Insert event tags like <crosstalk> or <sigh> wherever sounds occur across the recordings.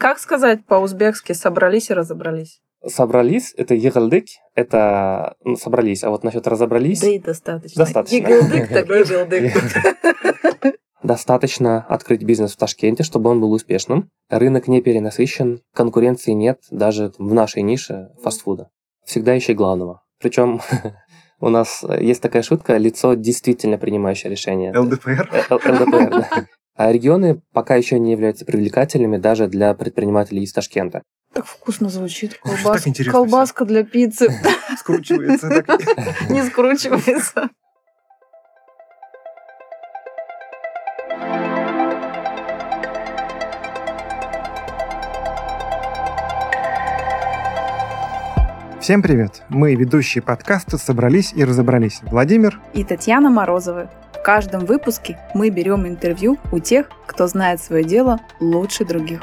Как сказать по-узбекски «собрались и разобрались»? Собрались, это егылдык, это ну, собрались, а вот насчет разобрались... Да и достаточно. Достаточно. Егылдык так <laughs> егылдык. <laughs> Достаточно открыть бизнес в Ташкенте, чтобы он был успешным. Рынок не перенасыщен, конкуренции нет даже в нашей нише фастфуда. Всегда ищи главного. Причем <laughs> у нас есть такая шутка, лицо действительно принимающее решение. ЛДПР? ЛДПР, да. А регионы пока еще не являются привлекательными даже для предпринимателей из Ташкента. Так вкусно звучит. <laughs> Так Колбас- интересно Колбаска для пиццы <laughs> Скручивается. так. <laughs> не скручивается. Всем привет! Мы, ведущие подкаста, собрались и разобрались. Владимир, И Татьяна Морозова. В каждом выпуске мы берем интервью у тех, кто знает свое дело лучше других.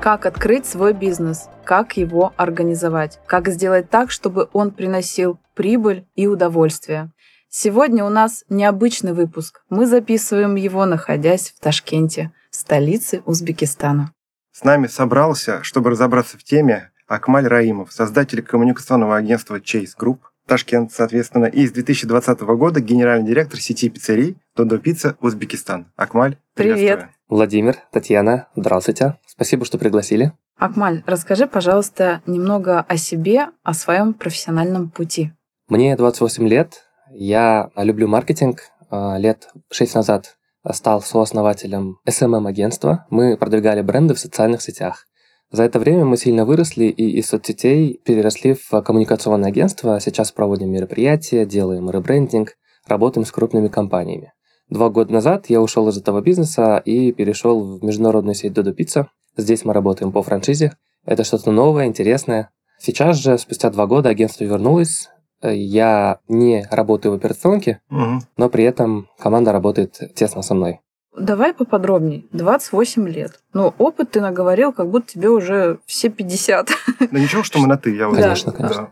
Как открыть свой бизнес? Как его организовать? Как сделать так, чтобы он приносил прибыль и удовольствие? Сегодня у нас необычный выпуск. Мы записываем его, находясь в Ташкенте, столице Узбекистана. с нами собрался, чтобы разобраться в теме, Акмаль Раимов, создатель коммуникационного агентства Chase Group, Ташкент, соответственно, и с 2020 года генеральный директор сети пиццерий Додо Пицца Узбекистан. Акмаль, Привет. Владимир, Татьяна, здравствуйте. Спасибо, что пригласили. Акмаль, расскажи, пожалуйста, немного о себе, о своем профессиональном пути. Мне 28 лет, я люблю маркетинг. А, Лет 6 назад стал сооснователем SMM-агентства. Мы продвигали бренды в социальных сетях. За это время мы сильно выросли и из соцсетей переросли в коммуникационное агентство. Сейчас проводим мероприятия, делаем ребрендинг, работаем с крупными компаниями. Два года назад я ушел из этого бизнеса и перешел в международную сеть Dodo Pizza. Здесь мы работаем по франшизе. Это что-то новое, интересное. Сейчас же, спустя два года, агентство вернулось. Я не работаю в операционке, Мгм. но при этом команда работает тесно со мной. Давай поподробней. 28 лет. Ну, опыт ты наговорил, как будто тебе уже все 50. <laughs> Да ничего, что мы на «ты». Я Конечно, Да. конечно.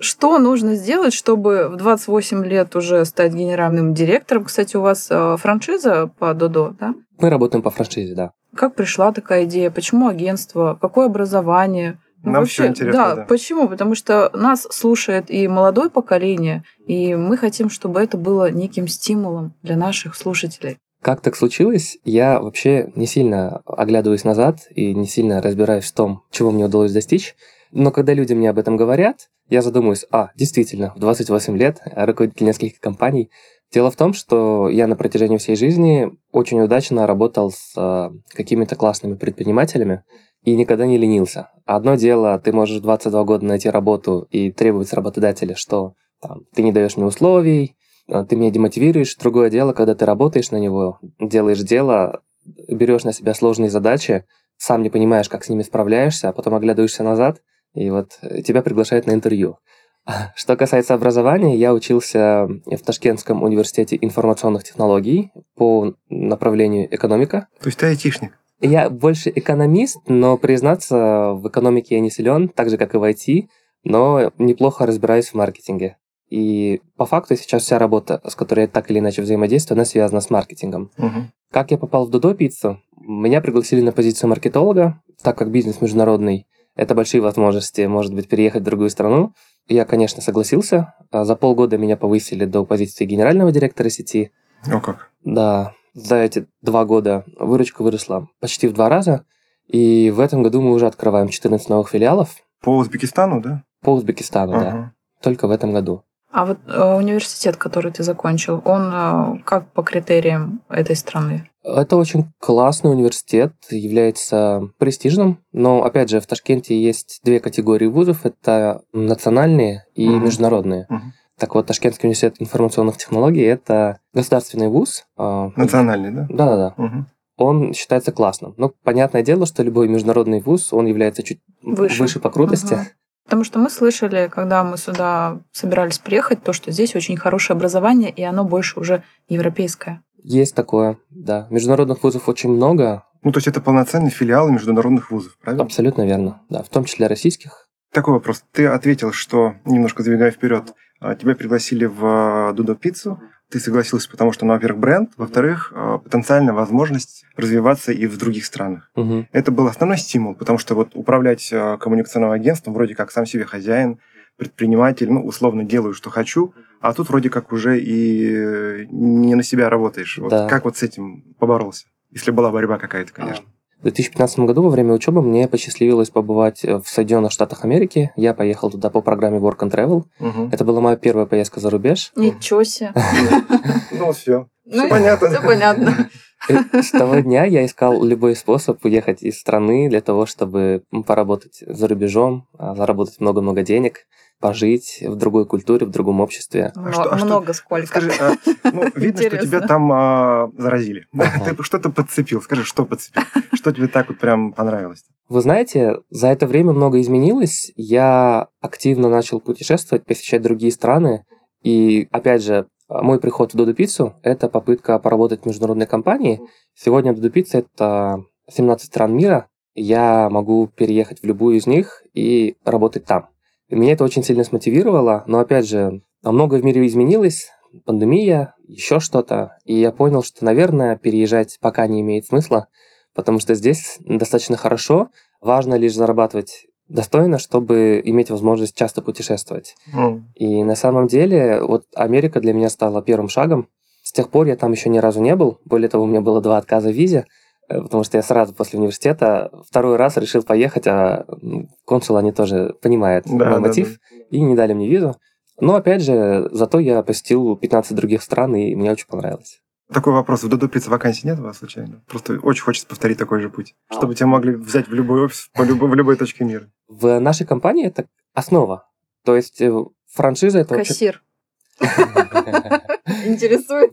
Что нужно сделать, чтобы в 28 лет уже стать генеральным директором? Кстати, у вас э, франшиза по Додо, да? Мы работаем по франшизе, да. Как пришла такая идея? Почему агентство? Какое образование? Ну, Нам всё интересно, да, да. почему? Потому что нас слушает и молодое поколение, и мы хотим, чтобы это было неким стимулом для наших слушателей. Как так случилось, я вообще не сильно оглядываюсь назад и не сильно разбираюсь в том, чего мне удалось достичь. Но когда люди мне об этом говорят, я задумываюсь, а, действительно, в 28 лет руководитель нескольких компаний. Дело в том, что я на протяжении всей жизни очень удачно работал с э, какими-то классными предпринимателями и никогда не ленился. Одно дело, ты можешь в 22 года найти работу и требовать с работодателя, что там, ты не даешь мне условий, ты меня демотивируешь. Другое дело, когда ты работаешь на него, делаешь дело, берешь на себя сложные задачи, сам не понимаешь, как с ними справляешься, а потом оглядываешься назад, и вот э, тебя приглашают на интервью. Что касается образования, я учился в Ташкентском университете информационных технологий по направлению экономика. То есть ты айтишник. Я больше экономист, но, признаться, в экономике я не силен, так же, как и в IT, но неплохо разбираюсь в маркетинге. И по факту сейчас вся работа, с которой я так или иначе взаимодействую, она связана с маркетингом. Мгм. Как я попал в Дудо Пиццу? Меня пригласили на позицию маркетолога, так как бизнес международный, это большие возможности, может быть, переехать в другую страну. Я, конечно, согласился. А За полгода меня повысили до позиции генерального директора сети. О как. Да, за эти два года выручка выросла почти в два раза. И в этом году мы уже открываем 14 новых филиалов По Узбекистану, да? по Узбекистану, да. Ага. Только в этом году. А вот э, университет, который ты закончил, он э, как по критериям этой страны? Это очень классный университет, является престижным, но, опять же, в Ташкенте есть две категории вузов. Это национальные и Мгм. международные. Мгм. Так вот, Ташкентский университет информационных технологий – это государственный вуз. а, Национальный, да? Да-да-да. Мгм. Он считается классным. Но понятное дело, что любой международный вуз, он является чуть Выше. выше, по крутости. Ага. Потому что мы слышали, когда мы сюда собирались приехать, то, что здесь очень хорошее образование, и оно больше уже европейское. Есть такое, да. Международных вузов очень много, Ну, то есть это полноценный филиал международных вузов, правильно? абсолютно верно, да, в том числе российских. Такой вопрос. Ты ответил, что, немножко забегая вперед, а, тебя пригласили в Дудо Пиццу, ты согласился, потому что, ну, во-первых, бренд, во-вторых, э, потенциальная возможность развиваться и в других странах. Мгм. Это был основной стимул, потому что вот управлять э, коммуникационным агентством вроде как сам себе хозяин, предприниматель, ну, условно делаю, что хочу, а тут вроде как уже и э, не на себя работаешь. Вот Да. Как вот с этим поборолся? Если была борьба какая-то, конечно. В 2015 году во время учебы мне посчастливилось побывать э, в Соединенных Штатах Америки. Я поехал туда по программе Work and Travel. Мгм. Это была моя первая поездка за рубеж. Ничего себе. <laughs> Ну, все. Ну, понятно. Все понятно. <laughs> С того дня я искал любой способ уехать из страны для того, чтобы поработать за рубежом, а, заработать много-много денег, пожить в другой культуре, в другом обществе. А что- а что- Много сколько. Скажи, а, ну, <laughs> видно, что Интересно. тебя там а, заразили. Ага. <laughs> Ты что-то подцепил. Скажи, что подцепил? Что тебе так вот прям понравилось? Вы знаете, за это время много изменилось. Я активно начал путешествовать, посещать другие страны. И, опять же, мой приход в Додо Пиццу – это попытка поработать в международной компании. Сегодня Додо Пицца – это 17 стран мира. Я могу переехать в любую из них и работать там. Меня это очень сильно смотивировало, но, опять же, многое в мире изменилось, пандемия, еще что-то. И я понял, что, наверное, переезжать пока не имеет смысла, потому что здесь достаточно хорошо. Важно лишь зарабатывать достойно, чтобы иметь возможность часто путешествовать. М. И на самом деле, вот Америка для меня стала первым шагом. С тех пор я там еще ни разу не был. Более того, у меня было два отказа в визе, потому что я сразу после университета второй раз решил поехать, а консул они тоже понимают Да, мой да, мотив, и не дали мне визу. Но, опять же, зато я посетил 15 других стран, и мне очень понравилось. Такой вопрос. В Додо Пицца вакансий нет у вас случайно? Просто очень хочется повторить такой же путь. Чтобы тебя могли взять в любой офис, по любой, в любой точке мира. В нашей компании это основа. То есть э, франшиза это вообще... Интересует.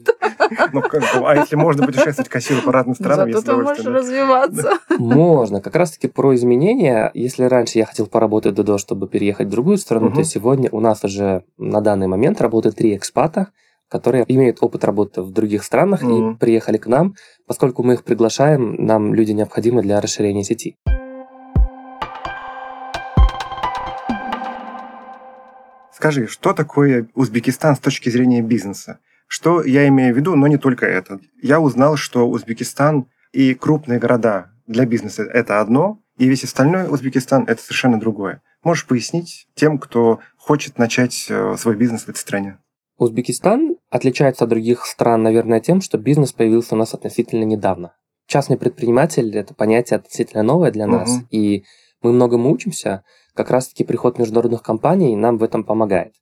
Ну, как бы, а если можно путешествовать кассиру по разным странам, Зато ты можешь да. развиваться. Можно. Как раз-таки про изменения. Если раньше я хотел поработать до, чтобы переехать в другую страну, Мгм. то сегодня у нас уже на данный момент работают три экспата, которые имеют опыт работы в других странах Мгм. и приехали к нам. Поскольку мы их приглашаем, нам люди необходимы для расширения сети. Скажи, что такое Узбекистан с точки зрения бизнеса? Что я имею в виду, но не только это. Я узнал, что Узбекистан и крупные города для бизнеса – это одно, и весь остальной Узбекистан – это совершенно другое. Можешь пояснить тем, кто хочет начать э, свой бизнес в этой стране? Узбекистан отличается от других стран, наверное, тем, что бизнес появился у нас относительно недавно. Частный предприниматель – это понятие относительно новое для нас, и мы многому учимся. Как раз-таки приход международных компаний нам в этом помогает.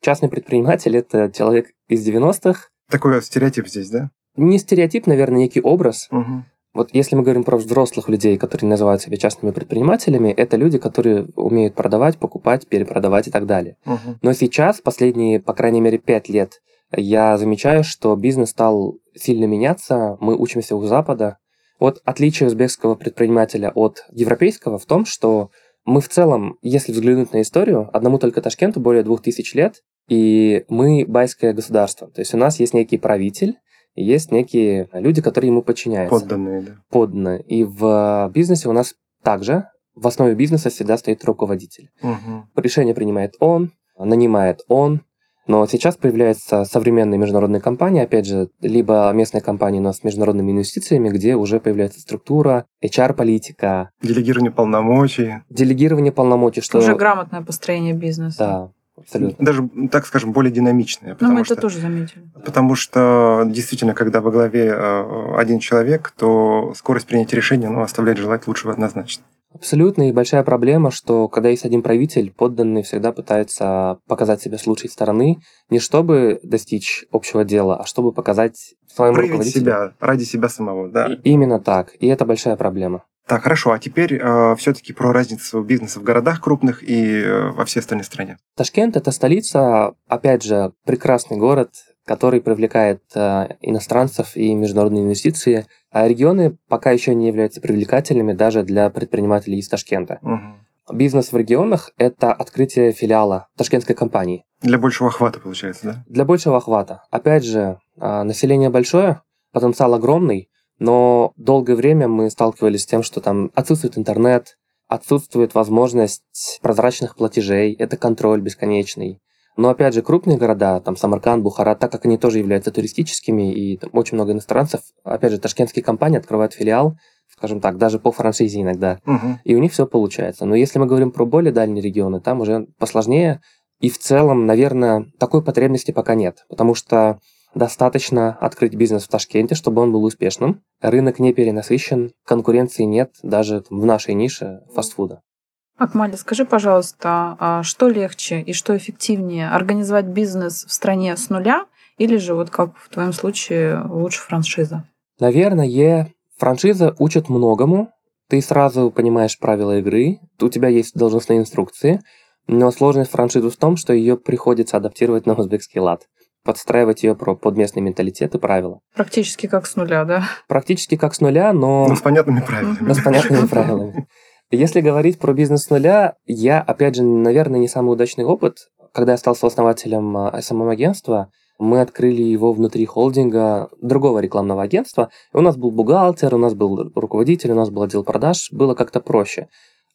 Частный предприниматель – это человек из 90-х. Такой стереотип здесь, да? Не стереотип, наверное, некий образ. Мгм. Вот если мы говорим про взрослых людей, которые называют себя частными предпринимателями, это люди, которые умеют продавать, покупать, перепродавать и так далее. Мгм. Но сейчас, последние, по крайней мере, пять лет, я замечаю, что бизнес стал сильно меняться, мы учимся у Запада. Вот отличие узбекского предпринимателя от европейского в том, что мы в целом, если взглянуть на историю, одному только Ташкенту более двух тысяч лет, и мы байское государство. То есть у нас есть некий правитель, есть некие люди, которые ему подчиняются Подданные, да. подано. И в бизнесе у нас также в основе бизнеса всегда стоит руководитель. Мгм. Решение принимает он, нанимает он. Но сейчас появляются современные международные компании, опять же, либо местные компании, но с международными инвестициями, где уже появляется структура, HR-политика, Делегирование полномочий. делегирование полномочий, что... Уже грамотное построение бизнеса. Да, абсолютно. Даже, так скажем, более динамичное. Ну, Потому мы что, это тоже заметили. потому что действительно, когда во главе э, один человек, то скорость принятия решения ну, оставляет желать лучшего однозначно. Абсолютно. И большая проблема, что когда есть один правитель, подданные всегда пытаются показать себя с лучшей стороны, не чтобы достичь общего дела, а чтобы показать своему Проявить руководителю. себя ради себя самого, да. И- именно так. И это большая проблема. Так, хорошо. А теперь все-таки про разницу бизнеса в городах крупных и э, во всей остальной стране. Ташкент это столица, опять же, прекрасный город, который привлекает э, иностранцев и международные инвестиции. А регионы пока еще не являются привлекательными даже для предпринимателей из Ташкента. Мгм. Бизнес в регионах – это открытие филиала ташкентской компании. Для большего охвата, получается, да? Для большего охвата. Опять же, а, население большое, потенциал огромный, но долгое время мы сталкивались с тем, что там отсутствует интернет, отсутствует возможность прозрачных платежей, это контроль бесконечный. Но опять же, крупные города, там Самарканд, Бухара, так как они тоже являются туристическими, и там очень много иностранцев, опять же, ташкентские компании открывают филиал, скажем так, даже по франшизе иногда, Мгм. и у них все получается. Но если мы говорим про более дальние регионы, там уже посложнее, и в целом, наверное, такой потребности пока нет, потому что достаточно открыть бизнес в Ташкенте, чтобы он был успешным. Рынок не перенасыщен, конкуренции нет даже в нашей нише фастфуда. Акмаля, скажи, пожалуйста, а что легче и что эффективнее? Организовать бизнес в стране с нуля или же, вот как в твоем случае, лучше франшиза? Наверное, франшиза учит многому. Ты сразу понимаешь правила игры, у тебя есть должностные инструкции, но сложность франшизы в том, что ее приходится адаптировать на узбекский лад, подстраивать ее под местный менталитет и правила. Практически как с нуля, да? Практически как с нуля, но, Ну, с понятными правилами. но с понятными правилами. Если говорить про бизнес с нуля, я, опять же, наверное, не самый удачный опыт. Когда я стал сооснователем а, SMM-агентства, мы открыли его внутри холдинга другого рекламного агентства. И у нас был бухгалтер, у нас был руководитель, у нас был отдел продаж. Было как-то проще.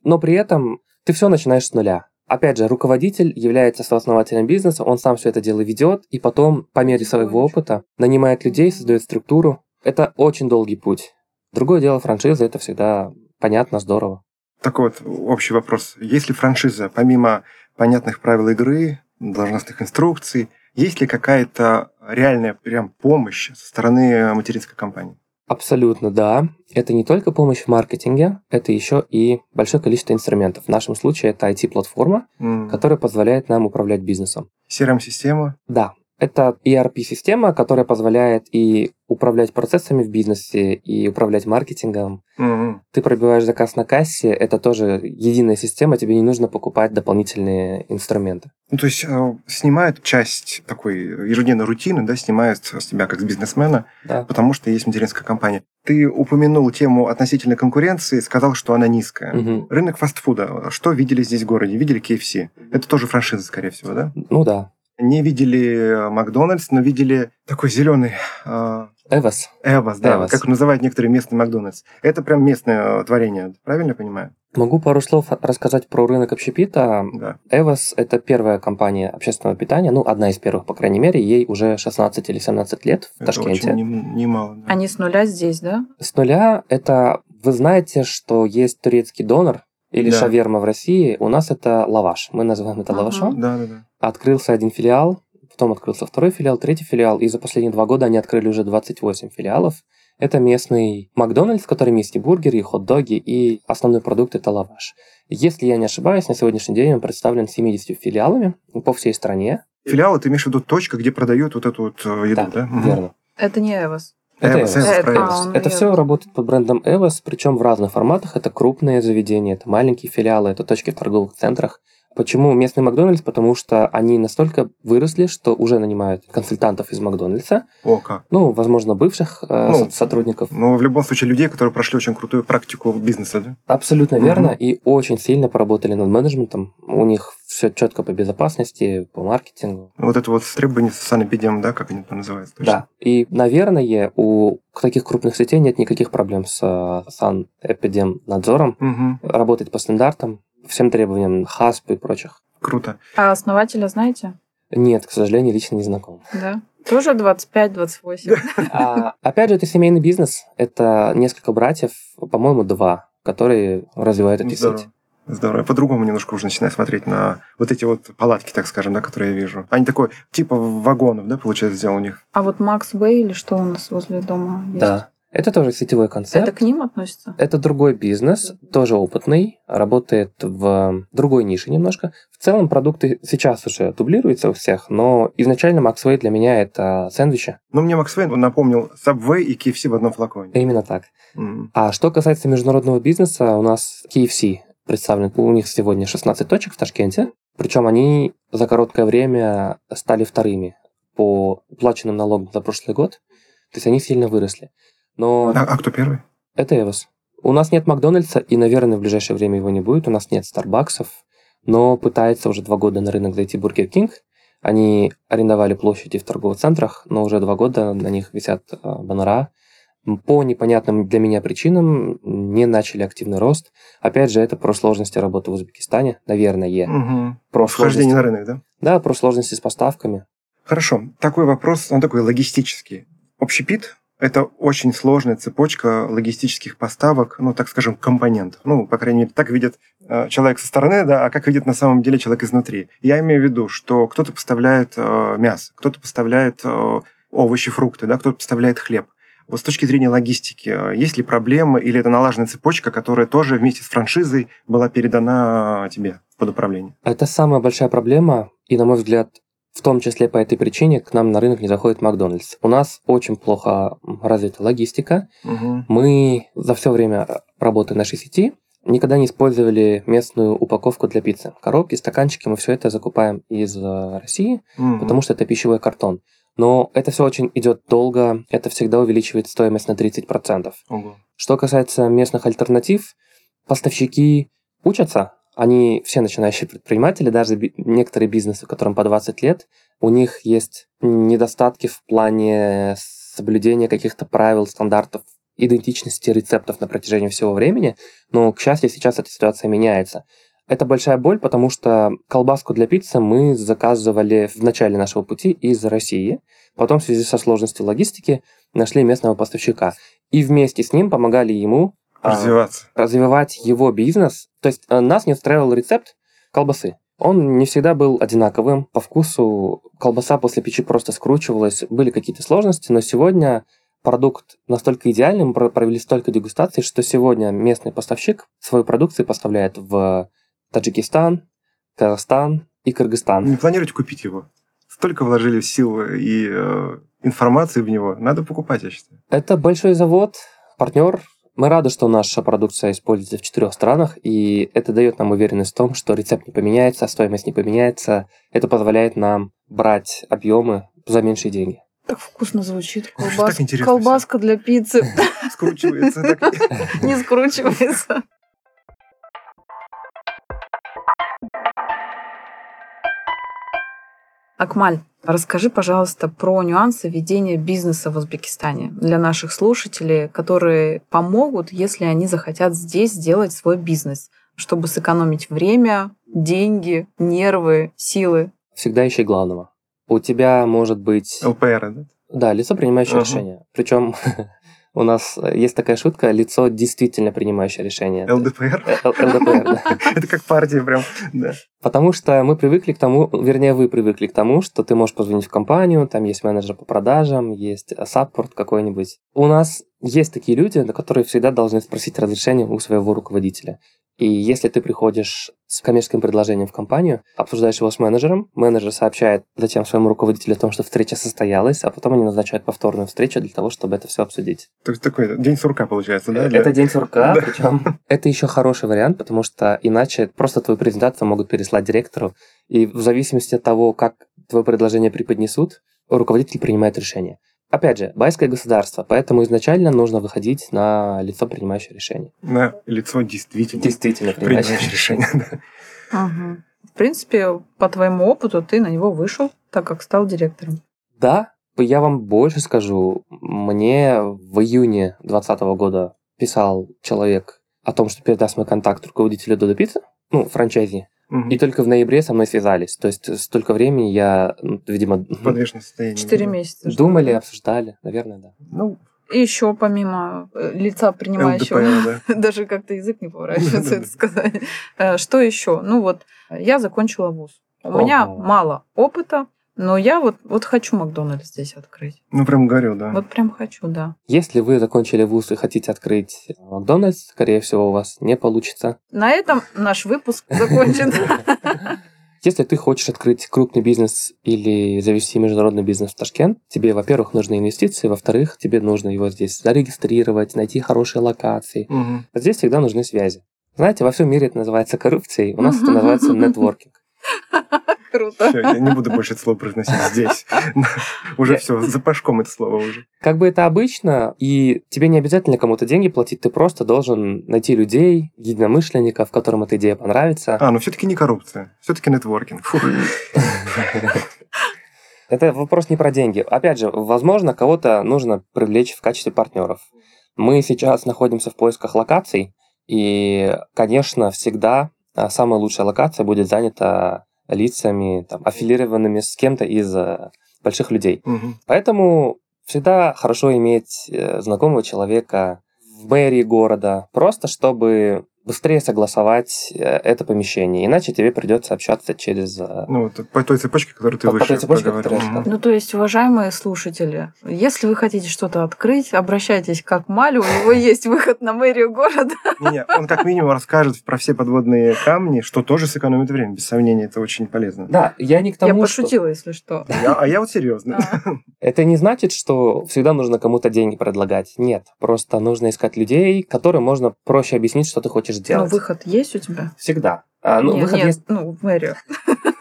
Но при этом ты все начинаешь с нуля. Опять же, руководитель является сооснователем бизнеса, он сам все это дело ведет, и потом, по мере своего опыта, нанимает людей, создает структуру. Это очень долгий путь. Другое дело франшиза, это всегда понятно, здорово. Такой вот общий вопрос. Есть ли франшиза, помимо понятных правил игры, должностных инструкций, есть ли какая-то реальная прям помощь со стороны материнской компании? Абсолютно, да. Это не только помощь в маркетинге, это еще и большое количество инструментов. В нашем случае это IT-платформа, М, которая позволяет нам управлять бизнесом. CRM-система? Да, это ERP-система, которая позволяет и управлять процессами в бизнесе, и управлять маркетингом. Мгм. Ты пробиваешь заказ на кассе, это тоже единая система, тебе не нужно покупать дополнительные инструменты. Ну, то есть э, снимают часть такой ежедневной рутины, да, снимают с тебя как с бизнесмена, Да. потому что есть материнская компания. Ты упомянул тему относительной конкуренции, сказал, что она низкая. Мгм. Рынок фастфуда. Что видели здесь в городе? Видели KFC? Это тоже франшиза, скорее всего, да? Ну да. Не видели э, Макдональдс, но видели такой зеленый э, Эвос. Эвос, да, Эвос. как называют некоторые местные Макдональдс. Это прям местное э, творение, правильно я понимаю? Могу пару слов рассказать про рынок общепита. Да. Эвос – это первая компания общественного питания, ну, одна из первых, по крайней мере, ей уже 16 или 17 лет в Это Ташкенте. очень нем- немало. да. Они с нуля здесь, да? С нуля это, вы знаете, что есть турецкий донор или Да. шаверма в России, у нас это лаваш, мы называем это Ага. лавашом. Да, да, да. Открылся один филиал, потом открылся второй филиал, третий филиал, и за последние два года они открыли уже 28 филиалов. Это местный Макдональдс, в котором есть и бургеры, и хот-доги, и основной продукт это лаваш. Если я не ошибаюсь, на сегодняшний день он представлен 70 филиалами по всей стране. Филиалы, ты имеешь в виду точка, где продают вот эту вот э, еду, да? Мгм. верно. Это не Эвос. Это Эвос, Эвос. Эвос, а, Эвос. Это все работает под брендом Эвос, причем в разных форматах. Это крупные заведения, это маленькие филиалы, это точки в торговых центрах. Почему местный Макдональдс? Потому что они настолько выросли, что уже нанимают консультантов из Макдональдса, О, как. ну, возможно, бывших э, Ну, со- сотрудников. Но в любом случае людей, которые прошли очень крутую практику бизнеса, да? Абсолютно Мгм. верно. И очень сильно поработали над менеджментом. У них все четко по безопасности, по маркетингу. Вот это вот требование с санэпидем, да, как они там называются? точно? Да. И, наверное, у таких крупных сетей нет никаких проблем с э, санэпидемнадзором. Мгм. Работать по стандартам, всем требованиям ХАСП и прочих. Круто. А основателя знаете? Нет, к сожалению, лично не знаком. Да. Тоже 25-28. А, опять же, это семейный бизнес. Это несколько братьев, по-моему, два, которые развивают эти Здорово. сети. Здорово. Я по-другому немножко уже начинаю смотреть на вот эти вот палатки, так скажем, да, которые я вижу. Они такой, типа вагонов, да, получается, сделал у них. А вот Макс Бэй или что у нас возле дома есть? Да. Это тоже сетевой концепт. Это к ним относится? Это другой бизнес, тоже опытный, работает в другой нише немножко. В целом продукты сейчас уже дублируются у всех, но изначально Maxway для меня это сэндвичи. Но мне Макс Вейн напомнил Subway и KFC в одном флаконе. Именно так. М. А что касается международного бизнеса, у нас KFC представлен. У них сегодня 16 точек в Ташкенте. Причем они за короткое время стали вторыми по уплаченным налогам за прошлый год. То есть они сильно выросли. Но А, а кто первый? это Evos. У нас нет Макдональдса, и, наверное, в ближайшее время его не будет. У нас нет Старбаксов, но пытается уже два года на рынок зайти Бургер Кинг. Они арендовали площади в торговых центрах, но уже два года на них висят э, баннера. По непонятным для меня причинам не начали активный рост. Опять же, это про сложности работы в Узбекистане, наверное. Угу. Про Вхождение сложности. на рынок, да? Да, про сложности с поставками. Хорошо. Такой вопрос, он такой логистический. Общепит – это очень сложная цепочка логистических поставок, ну, так скажем, компонентов. Ну, по крайней мере, так видит э, человек со стороны, да, а как видит на самом деле человек изнутри. Я имею в виду, что кто-то поставляет э, мясо, кто-то поставляет э, овощи, фрукты, да, кто-то поставляет хлеб. Вот с точки зрения логистики, э, есть ли проблемы или это налаженная цепочка, которая тоже вместе с франшизой была передана тебе под управление? Это самая большая проблема, и, на мой взгляд, в том числе по этой причине к нам на рынок не заходит Макдональдс. У нас очень плохо развита логистика. Угу. Мы за все время работы нашей сети никогда не использовали местную упаковку для пиццы. Коробки, стаканчики, мы все это закупаем из э, России, Угу. потому что это пищевой картон. Но это все очень идет долго, это всегда увеличивает стоимость на 30%. Ого. Что касается местных альтернатив, поставщики учатся, они все начинающие предприниматели, даже некоторые бизнесы, которым по 20 лет, у них есть недостатки в плане соблюдения каких-то правил, стандартов, идентичности рецептов на протяжении всего времени, но, к счастью, сейчас эта ситуация меняется. Это большая боль, потому что колбаску для пиццы мы заказывали в начале нашего пути из России, потом в связи со сложностью логистики нашли местного поставщика и вместе с ним помогали ему Развиваться. развивать его бизнес. То есть э, нас не устраивал рецепт колбасы. Он не всегда был одинаковым по вкусу. Колбаса после печи просто скручивалась, были какие-то сложности, но сегодня продукт настолько идеальный, мы про- провели столько дегустаций, что сегодня местный поставщик свою продукцию поставляет в Таджикистан, Казахстан и Кыргызстан. Не планируете купить его? Столько вложили сил и э, информации в него. Надо покупать, я считаю. Это большой завод, партнер. Мы рады, что наша продукция используется в четырех странах, и это дает нам уверенность в том, что рецепт не поменяется, стоимость не поменяется. Это позволяет нам брать объемы за меньшие деньги. Так вкусно звучит. Так Колбас- интересно Колбаска для пиццы Скручивается. так. <laughs> не скручивается. Акмаль, расскажи, пожалуйста, про нюансы ведения бизнеса в Узбекистане для наших слушателей, которые помогут, если они захотят здесь сделать свой бизнес, чтобы сэкономить время, деньги, нервы, силы. Всегда ищи главного. У тебя может быть, ЛПР, да? да, лицо, принимающее Ага. решение. Причем <laughs> у нас есть такая шутка, лицо действительно принимающее решение. ЛДПР? Э, ЛДПР, да. <laughs> Это как партия прям. Да. Потому что мы привыкли к тому, вернее, вы привыкли к тому, что ты можешь позвонить в компанию, там есть менеджер по продажам, есть э, саппорт какой-нибудь. У нас есть такие люди, на которые всегда должны спросить разрешение у своего руководителя. И если ты приходишь с коммерческим предложением в компанию, обсуждаешь его с менеджером, менеджер сообщает затем своему руководителю о том, что встреча состоялась, а потом они назначают повторную встречу для того, чтобы это все обсудить. То есть такой день сурка получается, да? Это день сурка, <laughs> Да. причем это еще хороший вариант, потому что иначе просто твою презентацию могут переслать директору, и в зависимости от того, как твое предложение преподнесут, руководитель принимает решение. Опять же, байское государство, поэтому изначально нужно выходить на лицо, принимающее решение. На лицо действительно. Действительно <laughs> Принимающее решение. Ага. В принципе, по твоему опыту ты на него вышел, так как стал директором. Да, я вам больше скажу. Мне в июне 2020 года писал человек о том, что передаст мой контакт руководителю Додо Пиццы, ну, франчайзи. Мгм. И только в ноябре со мной связались. То есть столько времени я, видимо, В подвешенном состоянии. Четыре месяца. думали, ли? обсуждали, наверное, да. Ну, И еще помимо э, лица принимающего, ЛДПР, да. <laughs> даже как-то язык не поворачивается это сказать. Э, Что еще? Ну вот, я закончила вуз. У меня мало опыта, но я вот, вот хочу Макдональдс здесь открыть. Ну, прям говорю, да. Вот прям хочу, да. Если вы закончили вуз и хотите открыть Макдональдс, скорее всего, у вас не получится. На этом наш выпуск закончен. <laughs> Если ты хочешь открыть крупный бизнес или завести международный бизнес в Ташкент, тебе, во-первых, нужны инвестиции, во-вторых, тебе нужно его здесь зарегистрировать, найти хорошие локации. Мгм. Здесь всегда нужны связи. Знаете, во всем мире это называется коррупцией, у нас это <laughs> называется нетворкинг. <laughs> Круто. Всё, я не буду больше это слово произносить здесь. <laughs> Уже все, за пашком это слово уже. Как бы это обычно, и тебе не обязательно кому-то деньги платить, ты просто должен найти людей, единомышленников, которым эта идея понравится. А, но все-таки не коррупция. Все-таки нетворкинг. <laughs> Это вопрос не про деньги. Опять же, возможно, кого-то нужно привлечь в качестве партнеров. Мы сейчас находимся в поисках локаций, и, конечно, всегда а, самая лучшая локация будет занята лицами, там, аффилированными с кем-то из э, больших людей. Мгм. Поэтому всегда хорошо иметь э, знакомого человека в мэрии города, просто чтобы быстрее согласовать э, это помещение. Иначе тебе придется общаться через... э, Ну, вот по той цепочке, которую ты По- по выше той цепочке, я Мгм. сказал. Ну, то есть, уважаемые слушатели, если вы хотите что-то открыть, обращайтесь к Акмалю, у него <laughs> есть выход на мэрию города. Не-не, он как минимум расскажет про все подводные камни, что тоже сэкономит время. Без сомнения, это очень полезно. Да, я не к Я тому, что... пошутила, если что. Я- а я вот серьезно. А. <laughs> Это не значит, что всегда нужно кому-то деньги предлагать. Нет, просто нужно искать людей, которым можно проще объяснить, что ты хочешь Ну, сделать. выход есть у тебя? Всегда. А, ну, Нет, выход нет, есть ну, в мэрию.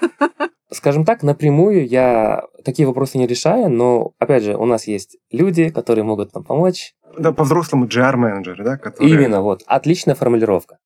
<laughs> Скажем так, напрямую я такие вопросы не решаю, но, опять же, у нас есть люди, которые могут нам помочь. Да, по-взрослому GR-менеджеры, да? которые- Именно, вот, отличная формулировка.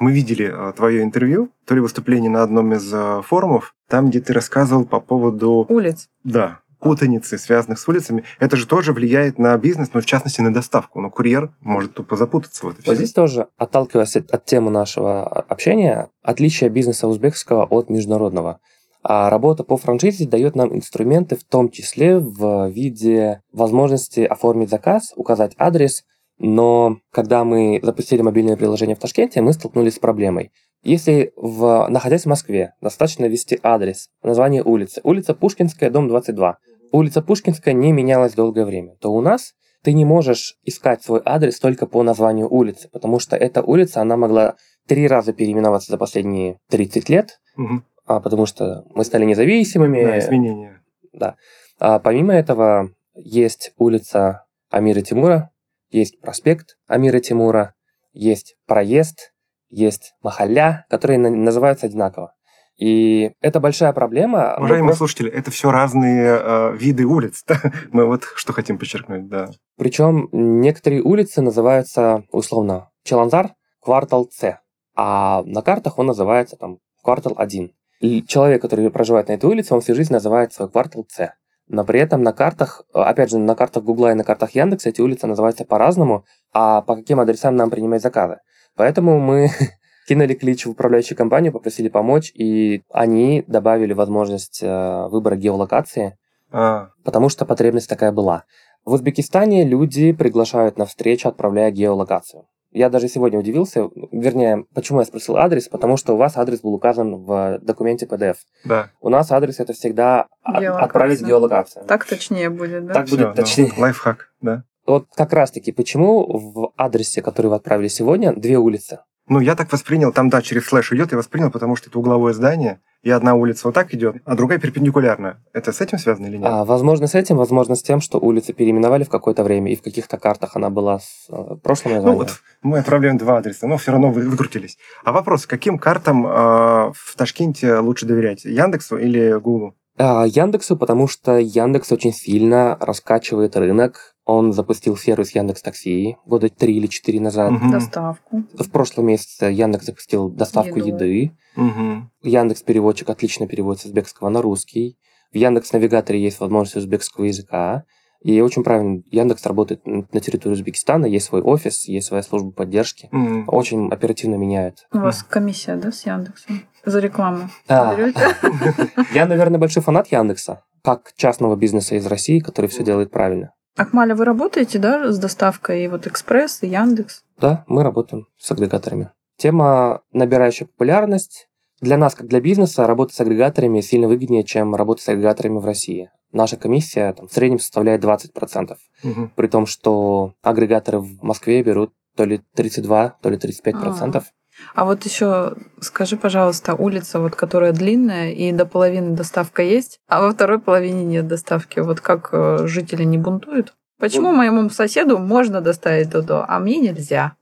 Мы видели э, твое интервью, то ли выступление на одном из э, форумов, там, где ты рассказывал по поводу, Улиц. да, путаницы, связанных с улицами. Это же тоже влияет на бизнес, но в частности на доставку. Но курьер может тупо запутаться в этом. Вот здесь тоже, отталкиваясь от, от темы нашего общения, отличие бизнеса узбекского от международного. А работа по франшизе дает нам инструменты, в том числе в виде возможности оформить заказ, указать адрес, но когда мы запустили мобильное приложение в Ташкенте, мы столкнулись с проблемой. Если, в, находясь в Москве, достаточно ввести адрес, название улицы, улица Пушкинская, дом 22, улица Пушкинская не менялась долгое время, то у нас ты не можешь искать свой адрес только по названию улицы, потому что эта улица, она могла три раза переименоваться за последние 30 лет, Мгм. а, потому что мы стали независимыми. Да, изменения. Да. А помимо этого, есть улица Амира Тимура, есть проспект Амира Тимура, есть проезд, есть махалля, которые на- называются одинаково. И это большая проблема. Мы Уважаемые просто- слушатели, это все разные э, виды улиц. <laughs> Мы вот что хотим подчеркнуть, да. Причем некоторые улицы называются условно Челанзар, квартал С, а на картах он называется там квартал 1. И человек, который проживает на этой улице, он всю жизнь называет свой квартал С. Но при этом на картах, опять же, на картах Гугла и на картах Яндекса эти улицы называются по-разному, а по каким адресам нам принимать заказы. Поэтому мы <laughs> кинули клич в управляющую компанию, попросили помочь, и они добавили возможность э, выбора геолокации, А, потому что потребность такая была. В Узбекистане люди приглашают на встречу, отправляя геолокацию. Я даже сегодня удивился, вернее, почему я спросил адрес, потому что у вас адрес был указан в документе PDF. да. У нас адрес это всегда от- Геолокация. отправить геолокацию. Так точнее будет, да? Так будет Всё, ну, точнее. лайфхак, да. Вот как раз-таки, почему в адресе, который вы отправили сегодня, две улицы? Ну, я так воспринял, там, да, через слэш идет, я воспринял, потому что это угловое здание, и одна улица вот так идет, а другая перпендикулярно. Это с этим связано или нет? А, возможно, с этим, возможно, с тем, что улицы переименовали в какое-то время, и в каких-то картах она была с э, прошлым ну, названием. вот мы отправляем два адреса, но все равно вы выкрутились. А вопрос, каким картам э, в Ташкенте лучше доверять? Яндексу или Гуглу? А, Яндексу, потому что Яндекс очень сильно раскачивает рынок. Он запустил сервис Яндекс Такси года три или четыре назад. Мгм. Доставку. В прошлом месяце Яндекс запустил доставку Еду. еды. Мгм. Яндекс переводчик отлично переводит с узбекского на русский. В Яндекс Навигаторе есть возможность узбекского языка. И очень правильно, Яндекс работает на территории Узбекистана, есть свой офис, есть своя служба поддержки. Мгм. Очень оперативно меняет. У вас комиссия, да, с Яндексом? За рекламу. А, <laughs> я, наверное, большой фанат Яндекса, как частного бизнеса из России, который все делает правильно. Акмаля, вы работаете, да, с доставкой? И вот Экспресс, и Яндекс? Да, мы работаем с агрегаторами. Тема, набирающая популярность. Для нас, как для бизнеса, работа с агрегаторами сильно выгоднее, чем работа с агрегаторами в России. Наша комиссия там, в среднем составляет 20%. Мгм. При том, что агрегаторы в Москве берут то ли 32, то ли 35%. А вот еще скажи, пожалуйста, улица, вот которая длинная и до половины доставка есть, а во второй половине нет доставки. Вот как э, жители не бунтуют? Почему моему соседу можно доставить до-до, а мне нельзя?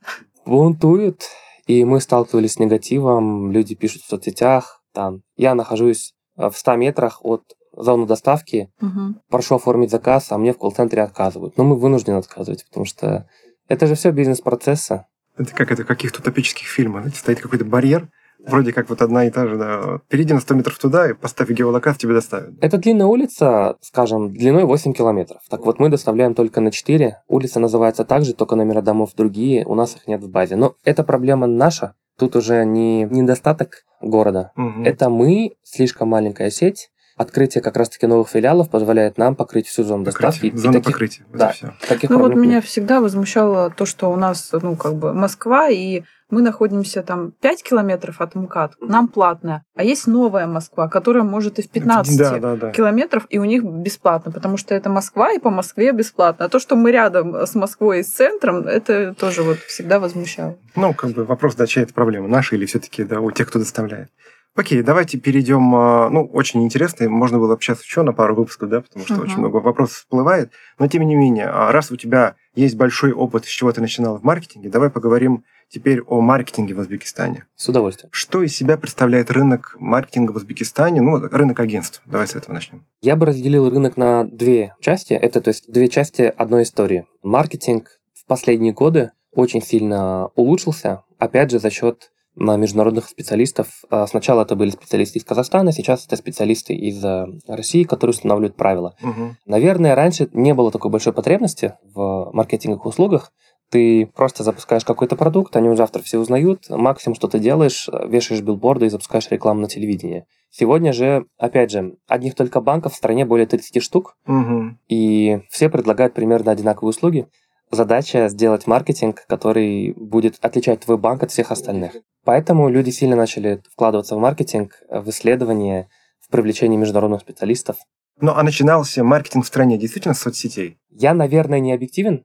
Бунтуют. И мы сталкивались с негативом. Люди пишут в соцсетях. Там, я нахожусь э, в 100 метрах от зоны доставки, Мгм. прошу оформить заказ, а мне в колл-центре отказывают. Но мы вынуждены отказывать, потому что это же все бизнес-процессы. Это как это каких-то утопических фильмах. Знаете, стоит какой-то барьер, Вроде как вот одна и та же, да. Перейди на 100 метров туда и поставь геолокацию, тебе доставят. Это длинная улица, скажем, длиной 8 километров. Так вот, мы доставляем только на 4. Улица называется так же, только номера домов другие, у нас их нет в базе. Но это проблема наша. Тут уже не недостаток города. Мгм. Это мы, слишком маленькая сеть. Открытие как раз-таки новых филиалов позволяет нам покрыть всю зону доставки. Покрытие, И Зона таких- покрытия. Да. и всё. таких Ну вот проблем меня нет. всегда возмущало то, что у нас, ну, как бы Москва, и мы находимся там 5 километров от МКАД, нам платная. А есть новая Москва, которая может и в 15 Да, да, да. километров, и у них бесплатно, потому что это Москва, и по Москве бесплатно. А то, что мы рядом с Москвой и с центром, это тоже вот всегда возмущало. Ну, как бы вопрос, да, чья это проблема, наша или все-таки, да, у тех, кто доставляет. Окей, давайте перейдем, а, ну, очень интересно, можно было общаться еще на пару выпусков, да, потому что Мгм. очень много вопросов всплывает, но тем не менее, а, раз у тебя есть большой опыт, с чего ты начинал в маркетинге, давай поговорим теперь о маркетинге в Узбекистане. С удовольствием. Что из себя представляет рынок маркетинга в Узбекистане, ну, рынок агентств? Давай с этого начнем. Я бы разделил рынок на две части. Это, то есть, две части одной истории. Маркетинг в последние годы очень сильно улучшился, опять же, за счет на международных специалистов. А Сначала это были специалисты из Казахстана, сейчас это специалисты из э, России, которые устанавливают правила. Мгм. Наверное, раньше не было такой большой потребности в маркетинговых услугах. Ты просто запускаешь какой-то продукт, они уже завтра все узнают. Максимум, что ты делаешь, вешаешь билборды и запускаешь рекламу на телевидении. Сегодня же, опять же, одних только банков в стране более 30 штук, Мгм. и все предлагают примерно одинаковые услуги. Задача сделать маркетинг, который будет отличать твой банк от всех остальных. Поэтому люди сильно начали вкладываться в маркетинг, в исследования, в привлечение международных специалистов. Ну, а начинался маркетинг в стране действительно с соцсетей? Я, наверное, не объективен.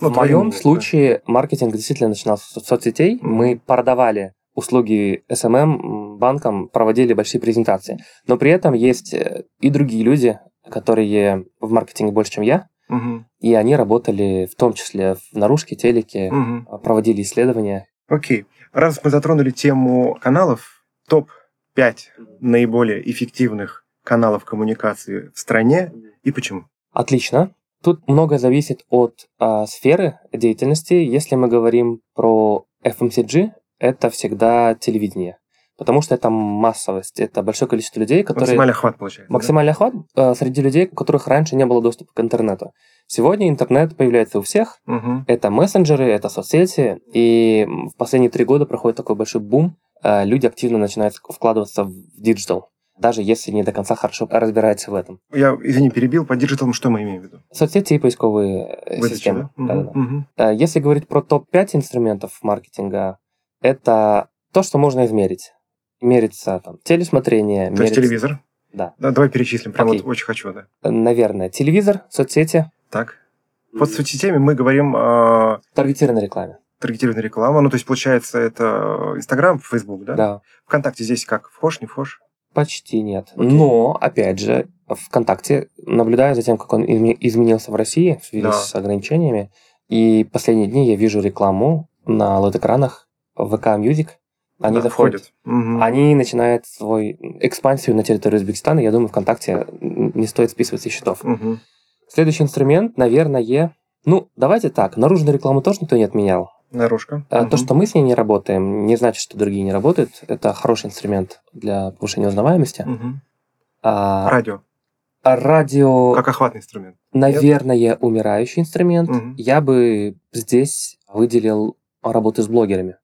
Ну, в моем мнение, случае маркетинг действительно начинался с соцсетей. Мгм. Мы продавали услуги SMM банкам, проводили большие презентации. Но при этом есть э, и другие люди, которые в маркетинге больше, чем я, И они работали в том числе в наружке, телеке, Мгм. проводили исследования. Окей. Раз мы затронули тему каналов, топ-5 наиболее эффективных каналов коммуникации в стране и почему? Отлично. Тут многое зависит от а, сферы деятельности. Если мы говорим про FMCG, это всегда телевидение. Потому что это массовость, это большое количество людей, которые... Максимальный охват получается. да? Максимальный охват э, среди людей, у которых раньше не было доступа к интернету. Сегодня интернет появляется у всех. Мгм. Это мессенджеры, это соцсети. И в последние три года проходит такой большой бум. Э, Люди активно начинают вкладываться в digital, даже если не до конца хорошо разбираются в этом. Я, извини, перебил. По digital ам что мы имеем в виду? Соцсети и поисковые Выдача, системы. да? Да-да-да. Мгм. Э, Если говорить про топ-5 инструментов маркетинга, это то, что можно измерить. Мерится там телесмотрение, То есть мерится- телевизор? Да. Да, давай перечислим. Прям Окей. вот очень хочу, да. Наверное, телевизор, соцсети, Так. Под соцсетями мы говорим о таргетированной рекламе. таргетированной рекламе. Ну, то есть, получается, это Инстаграм, Фейсбук, да? Да. Вконтакте здесь как? Вхож, не вхож? Почти нет. Окей. Но, опять же, ВКонтакте, наблюдая за тем, как он изме- изменился в России в связи Да. с ограничениями, и последние дни я вижу рекламу на LED-экранах ВК Music. Они Да, заходят. Мгм. Они начинают свою экспансию на территорию Узбекистана. Я думаю, ВКонтакте не стоит списывать со счетов. Мгм. Следующий инструмент, наверное, ну, давайте так, наружную рекламу тоже никто не отменял. Наружка. А Мгм. То, что мы с ней не работаем, не значит, что другие не работают. Это хороший инструмент для повышения узнаваемости. Мгм. А, Радио. а радио, Как охватный инструмент. наверное, умирающий инструмент. Мгм. Я бы здесь выделил работу с блогерами.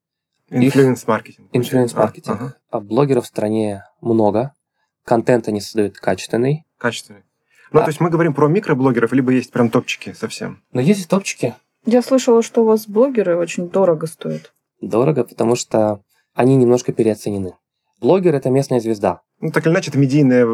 Influence-маркетинг. Influence-маркетинг. А, ага. А блогеров в стране много. Контент они создают качественный. Качественный. Ну, А. то есть мы говорим про микроблогеров, либо есть прям топчики совсем. Но есть и топчики. Я слышала, что у вас блогеры очень дорого стоят. Дорого, потому что они немножко переоценены. Блогер – это местная звезда. Ну, так или иначе, это медийная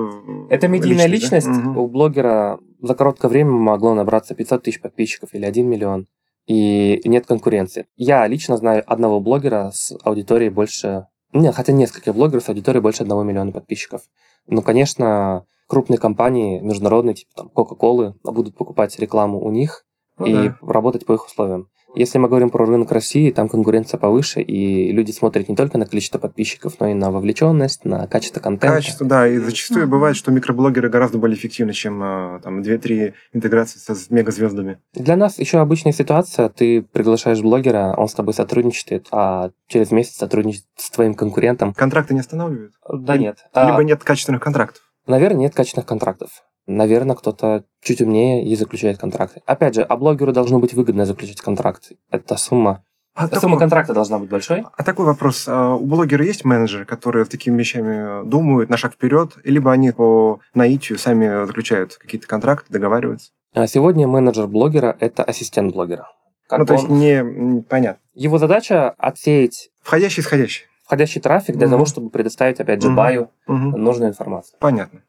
Это медийная личность. да? Мгм. У блогера за короткое время могло набраться 500 тысяч подписчиков или 1 миллион. И нет конкуренции. Я лично знаю одного блогера с аудиторией больше... Не, хотя несколько блогеров с аудиторией больше 1 миллиона подписчиков. Ну, конечно, крупные компании, международные, типа там Coca-Cola, будут покупать рекламу у них Ну и да. работать по их условиям. Если мы говорим про рынок России, там конкуренция повыше, и люди смотрят не только на количество подписчиков, но и на вовлеченность, на качество контента. Качество, да, и зачастую бывает, что микроблогеры гораздо более эффективны, чем а, там 2-3 интеграции с мегазвездами. Для нас еще обычная ситуация, ты приглашаешь блогера, он с тобой сотрудничает, а через месяц сотрудничает с твоим конкурентом. Контракты не останавливают? Да нет. Либо А, нет качественных контрактов? Наверное, нет качественных контрактов. Наверное, кто-то чуть умнее и заключает контракты. Опять же, а блогеру должно быть выгодно заключить контракт. Это сумма. А Сумма такой, контракта должна быть большой. а такой вопрос. А У блогера есть менеджеры, которые такими вещами думают на шаг вперед, либо они по наитию сами заключают какие-то контракты, договариваются? А сегодня менеджер блогера – это ассистент блогера. Как ну, то он- есть не... м, Понятно. Его задача – отсеять Входящий, исходящий. входящий трафик для Мгм. того, чтобы предоставить, опять же, Мгм. баю Мгм. нужную информацию. Понятно.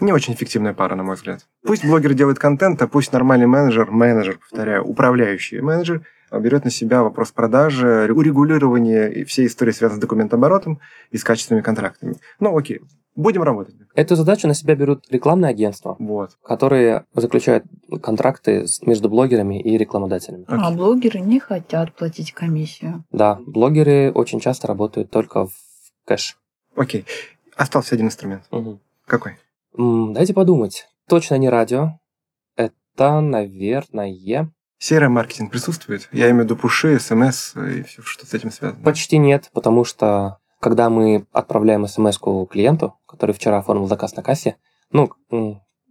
Не очень эффективная пара, на мой взгляд. Пусть блогер делает контент, а пусть нормальный менеджер, менеджер, повторяю, управляющий менеджер, а, берет на себя вопрос продажи, урегулирования и всей истории, связанной с документооборотом и с качественными контрактами. Ну, окей, будем работать. Эту задачу на себя берут рекламные агентства, Вот. которые заключают контракты между блогерами и рекламодателями. А Окей. блогеры не хотят платить комиссию. Да, блогеры очень часто работают только в кэш. Окей. Остался один инструмент. Мгм. Какой? Дайте подумать. Точно не радио. Это, наверное... Серый маркетинг присутствует? Я имею в виду пуши, смс и все, что с этим связано. Почти нет, потому что когда мы отправляем смс клиенту, который вчера оформил заказ на кассе, ну,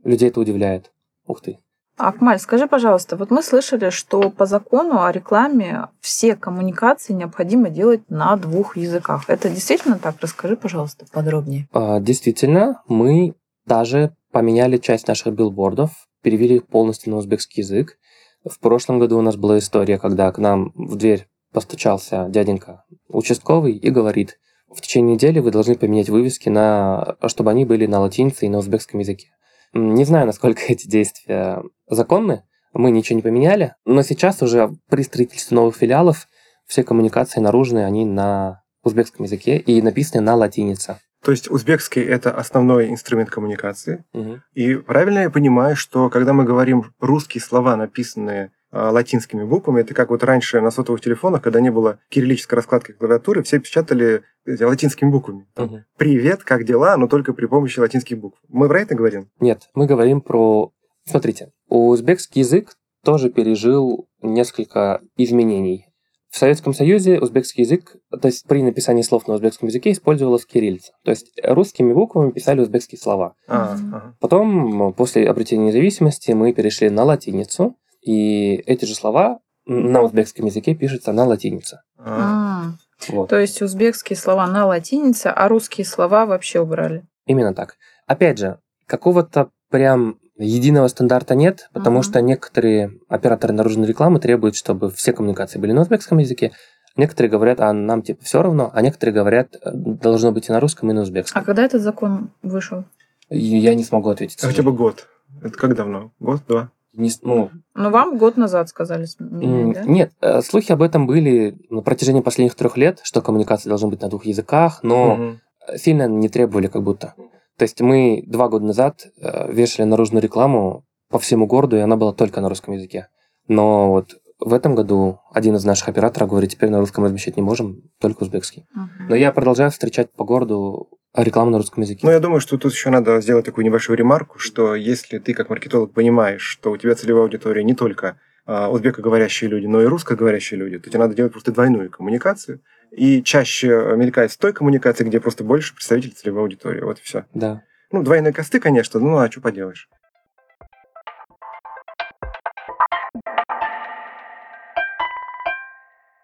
людей это удивляет. Ух ты. Акмаль, скажи, пожалуйста, вот мы слышали, что по закону о рекламе все коммуникации необходимо делать на двух языках. Это действительно так? Расскажи, пожалуйста, подробнее. А, Действительно, мы даже поменяли часть наших билбордов, перевели их полностью на узбекский язык. В прошлом году у нас была история, когда к нам в дверь постучался дяденька участковый и говорит, в течение недели вы должны поменять вывески, на, чтобы они были на латинице и на узбекском языке. Не знаю, насколько <laughs> эти действия законны, мы ничего не поменяли, но сейчас уже при строительстве новых филиалов все коммуникации наружные, они на узбекском языке и написаны на латинице. То есть узбекский – это основной инструмент коммуникации. Мгм. И правильно я понимаю, что когда мы говорим русские слова, написанные а, латинскими буквами, это как вот раньше на сотовых телефонах, когда не было кириллической раскладки клавиатуры, все печатали эти латинскими буквами. Там, Мгм. Привет, как дела, но только при помощи латинских букв. Мы про это говорим? Нет, мы говорим про... Смотрите, узбекский язык тоже пережил несколько изменений. В Советском Союзе узбекский язык, то есть при написании слов на узбекском языке использовалась кириллица. То есть русскими буквами писали узбекские слова. А, ага. Потом, после обретения независимости, мы перешли на латиницу, и эти же слова на узбекском языке пишутся на латинице. А. М, Вот. То есть узбекские слова на латинице, а русские слова вообще убрали. Именно так. Опять же, какого-то прям единого стандарта нет, потому Мгм. что некоторые операторы наружной рекламы требуют, чтобы все коммуникации были на узбекском языке. Некоторые говорят, а нам типа все равно, а некоторые говорят, э, должно быть и на русском, и на А узбекском. когда этот закон вышел? Я не смогу ответить. А Хотя бы год. Это как давно? Год, два? Не ну, Ну, вам год назад сказали м, менять, да? Нет, э, слухи об этом были на протяжении последних трех лет, что коммуникации должны быть на двух языках, но Мгм. сильно не требовали как будто. То есть мы два года назад э, вешали наружную рекламу по всему городу, и она была только на русском языке. Но вот в этом году один из наших операторов говорит, теперь на русском размещать не можем, только узбекский. Мгм. Но я продолжаю встречать по городу рекламу на русском языке. Ну, я думаю, что тут еще надо сделать такую небольшую ремарку, что если ты как маркетолог понимаешь, что у тебя целевая аудитория не только а, узбекоговорящие люди, но и русскоговорящие люди, то тебе надо делать просто двойную коммуникацию и чаще мелькать с той коммуникацией, где просто больше представителей целевой аудитории. Вот и все. Да. Ну, двойные косты, конечно, ну а что поделаешь?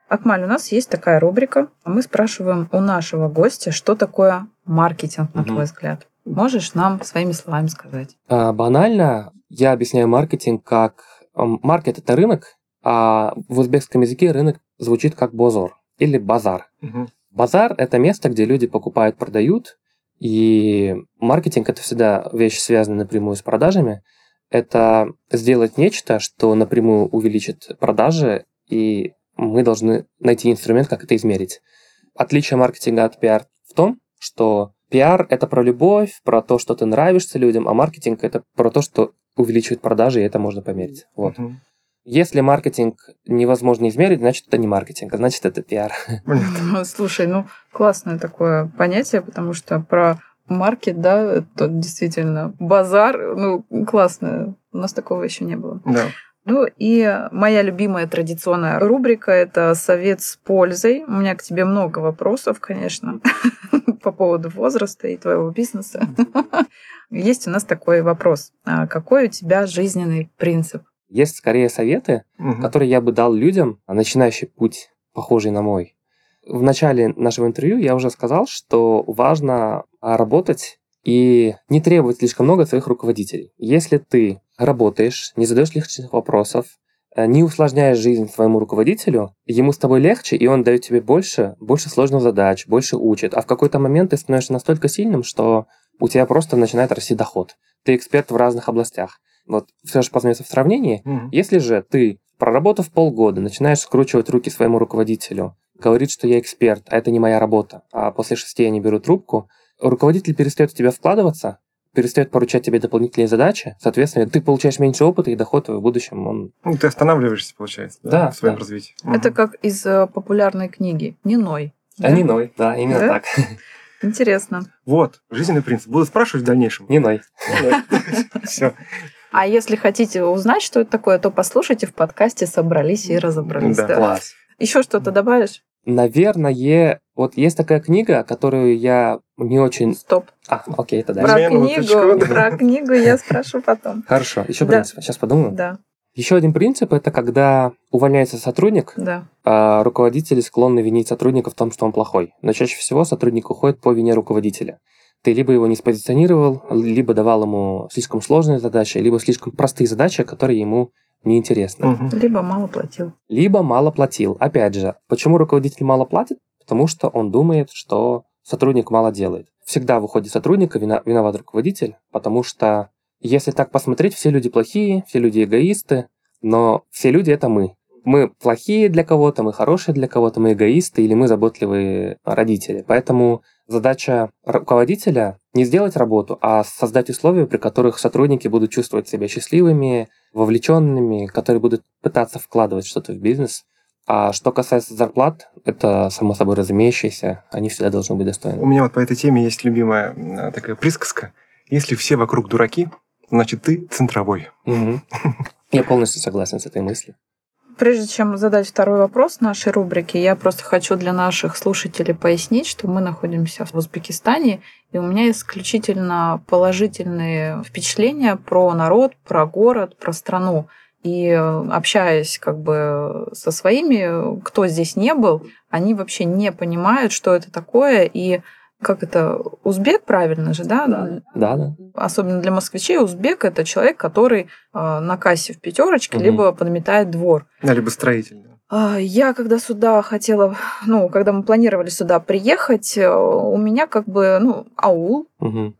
Акмаль, у нас есть такая рубрика. Мы спрашиваем у нашего гостя, что такое маркетинг, на Мгм. твой взгляд. Можешь нам своими словами сказать? А, банально я объясняю маркетинг как... Маркет – это рынок, а в узбекском языке рынок звучит как бозор или базар. Мгм. Базар – это место, где люди покупают, продают, и маркетинг – это всегда вещь, связанная напрямую с продажами. Это сделать нечто, что напрямую увеличит продажи, и мы должны найти инструмент, как это измерить. Отличие маркетинга от пиар в том, что пиар – это про любовь, про то, что ты нравишься людям, а маркетинг – это про то, что увеличивает продажи, и это можно померить. Вот. Мгм. Если маркетинг невозможно измерить, значит, это не маркетинг, а значит, это пиар. <laughs> Слушай, ну, классное такое понятие, потому что про маркет, да, это действительно базар, ну, классно. У нас такого еще не было. Да. Ну и моя любимая традиционная рубрика – это совет с пользой. У меня к тебе много вопросов, конечно, <laughs> по поводу возраста и твоего бизнеса. <laughs> Есть у нас такой вопрос. А какой у тебя жизненный принцип? Есть скорее советы, Мгм. которые я бы дал людям, начинающий путь, похожий на мой. В начале нашего интервью я уже сказал, что важно а, работать и не требовать слишком много от своих руководителей. Если ты работаешь, не задаешь лишних вопросов, э, не усложняешь жизнь своему руководителю, ему с тобой легче, и он дает тебе больше, больше сложных задач, больше учит. А в какой-то момент ты становишься настолько сильным, что у тебя просто начинает расти доход. Ты эксперт в разных областях. Вот все же познается в сравнении. Мгм. Если же ты, проработав полгода, начинаешь скручивать руки своему руководителю, говорит, что я эксперт, а это не моя работа, а после шести я не беру трубку, руководитель перестает в тебя вкладываться, перестает поручать тебе дополнительные задачи, соответственно, ты получаешь меньше опыта, и доход твой в будущем, он... Ну, ты останавливаешься, получается, да, Да, в своем да. развитии. Это как из э, популярной книги «Не ной». А не ной, да, именно Да? так. <laughs> Интересно. Вот, жизненный принцип. Буду спрашивать в дальнейшем. Не ной. <laughs> Все. А если хотите узнать, что это такое, то послушайте в подкасте «Собрались и разобрались». Да. да. Класс. Еще что-то добавишь? Наверное, вот есть такая книга, которую я не очень... Стоп. А, окей, это Да. дальше. Про книгу, <laughs> про книгу я спрошу потом. Хорошо, еще Да. принцип. Сейчас подумаю. Да, Еще один принцип это когда увольняется сотрудник, да. а руководители склонны винить сотрудника в том, что он плохой. Но чаще всего сотрудник уходит по вине руководителя. Ты либо его не спозиционировал, либо давал ему слишком сложные задачи, либо слишком простые задачи, которые ему неинтересны. Мгм. Либо мало платил. Либо мало платил. Опять же, почему руководитель мало платит? Потому что он думает, что сотрудник мало делает. Всегда выходит сотрудника, вина- виноват руководитель, потому что если так посмотреть, все люди плохие, все люди эгоисты, но все люди это мы. Мы плохие для кого-то, мы хорошие для кого-то, мы эгоисты или мы заботливые родители. Поэтому задача руководителя не сделать работу, а создать условия, при которых сотрудники будут чувствовать себя счастливыми, вовлеченными, которые будут пытаться вкладывать что-то в бизнес. А что касается зарплат, это само собой разумеющееся, они всегда должны быть У достойны. меня вот по этой теме есть любимая м, такая присказка. Если все вокруг дураки, значит ты центровой. Я полностью согласен с этой мыслью. Прежде чем задать второй вопрос нашей рубрики, я просто хочу для наших слушателей пояснить, что мы находимся в Узбекистане, и у меня исключительно положительные впечатления про народ, про город, про страну. И э, общаясь как бы со своими, кто здесь не был, они вообще не понимают, что это такое, и как это, узбек правильно же, да? Да, да. Особенно для москвичей, узбек это человек, который э, на кассе в пятерочке, Мгм. либо подметает двор. Да, либо строитель. да. А, Я когда сюда хотела, ну, когда мы планировали сюда приехать, э, у меня как бы, ну, аул,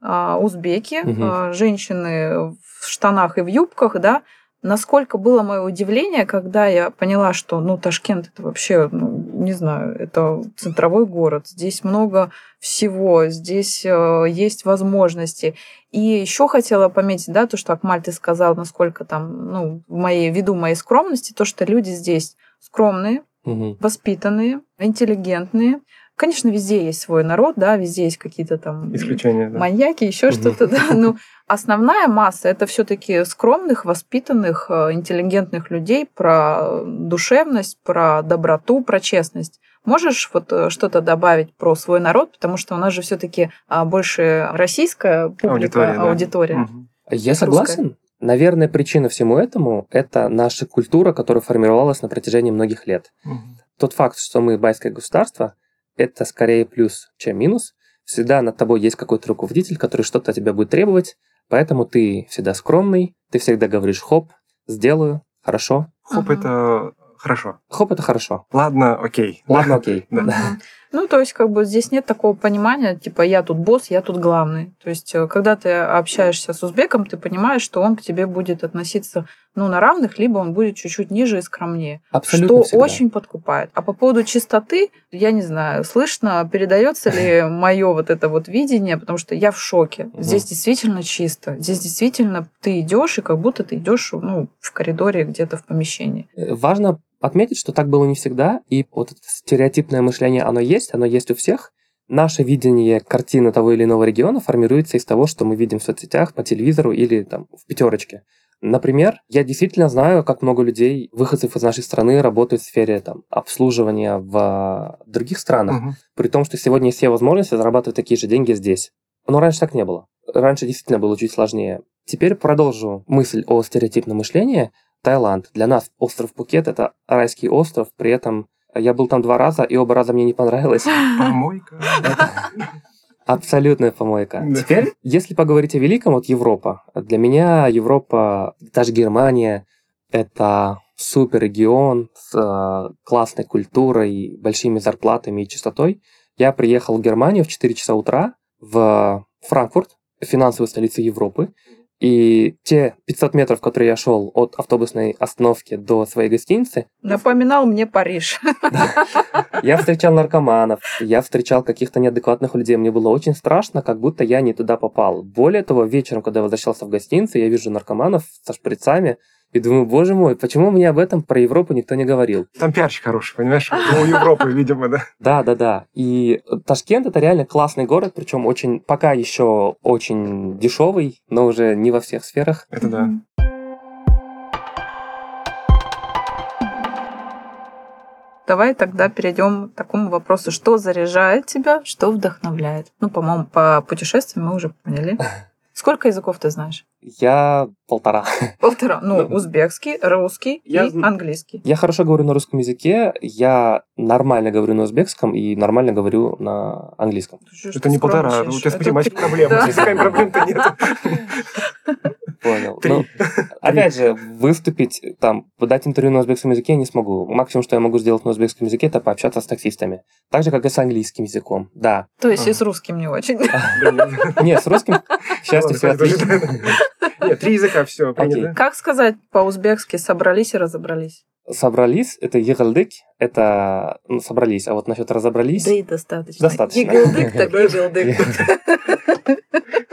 а, узбеки, а, женщины в штанах и в юбках, да. Насколько было мое удивление, когда я поняла, что, ну, Ташкент это вообще, ну, не знаю, это центровой город, здесь много всего, здесь э, есть возможности. И еще хотела пометить, да, то, что Акмаль ты сказал, насколько там, ну, в моей, ввиду моей скромности, то, что люди здесь скромные, Мгм. воспитанные, интеллигентные. Конечно, везде есть свой народ, да, везде есть какие-то там Исключение, да. маньяки, еще Мгм. что-то, да. <laughs> Ну, основная масса это все-таки скромных, воспитанных, э, интеллигентных людей про душевность, про доброту, про честность. Можешь вот э, что-то добавить про свой народ, потому что у нас же все-таки больше российская публика, Аудитория, да. аудитория. Мгм. Я согласен. Наверное, причина всему этому – это наша культура, которая формировалась на протяжении многих лет. Мгм. Тот факт, что мы байское государство, это скорее плюс, чем минус. Всегда над тобой есть какой-то руководитель, который что-то от тебя будет требовать, поэтому ты всегда скромный, ты всегда говоришь «хоп, сделаю, хорошо». Хоп, Мгм. это хорошо. Хоп – это хорошо. Ладно, окей. Ладно, окей. <laughs> Да. Ну, то есть, как бы здесь нет такого понимания, типа, я тут босс, я тут главный. То есть, э, когда ты общаешься с узбеком, ты понимаешь, что он к тебе будет относиться, ну, на равных, либо он будет чуть-чуть ниже и скромнее. Абсолютно что всегда. очень подкупает. А по поводу чистоты, я не знаю, слышно, передается ли <laughs> мое вот это вот видение, потому что я в шоке. Здесь действительно чисто. Здесь действительно ты идешь, и как будто ты идешь ну, в коридоре где-то в помещении. Важно отметить, что так было не всегда, и вот это стереотипное мышление, оно есть, оно есть у всех. Наше видение картины того или иного региона формируется из того, что мы видим в соцсетях, по телевизору или там в пятерочке. Например, я действительно знаю, как много людей, выходцев из нашей страны, работают в сфере там, обслуживания в других странах, Мгм. при том, что сегодня есть все возможности зарабатывать такие же деньги здесь. Но раньше так не было. Раньше действительно было чуть сложнее. Теперь продолжу мысль о стереотипном мышлении. Таиланд. Для нас остров Пукет – это райский остров, при этом я был там два раза, и оба раза мне не понравилось. Помойка. Абсолютная помойка. Да. Теперь, если поговорить о великом, вот Европа. Для меня Европа, даже Германия, это супер регион с э, классной культурой, большими зарплатами и чистотой. Я приехал в Германию в 4 часа утра в Франкфурт, финансовую столицу Европы, и те 500 метров, которые я шел от автобусной остановки до своей гостиницы, Напоминал мне Париж. <laughs> я встречал наркоманов, я встречал каких-то неадекватных людей. Мне было очень страшно, как будто я не туда попал. Более того, вечером, когда я возвращался в гостиницу, я вижу наркоманов со шприцами, и думаю, боже мой, почему мне об этом про Европу никто не говорил? Там пиарщик хороший, понимаешь? У Европы, <laughs> видимо, да. Да, да, да. И Ташкент это реально классный город, причем очень, пока еще очень дешевый, но уже не во всех сферах. Это да. Давай тогда перейдем к такому вопросу. Что заряжает тебя, что вдохновляет? Ну, по-моему, по путешествиям мы уже поняли. <laughs> Сколько языков ты знаешь? Я полтора. <laughs> Полтора. Ну, узбекский, русский я и английский. Я хорошо говорю на русском языке, я нормально говорю на узбекском и нормально говорю на английском. Ты что Это не полтора, у тебя с математикой проблемы. С языками проблем-то нет. <laughs> Понял. Ну, опять же, выступить, там, подать интервью на узбекском языке я не смогу. Максимум, что я могу сделать на узбекском языке, это пообщаться с таксистами. Так же, как и с английским языком. Да. То есть и Ага. с русским не очень. <laughs> Не, с русским, к счастью, все отлично. Нет, три языка, все, Окей. принято. Как сказать по-узбекски «собрались и разобрались»? Собрались, это егылдык, это ну, собрались. А вот насчет разобрались... Да и достаточно. Достаточно. Егылдык так егылдык. <laughs>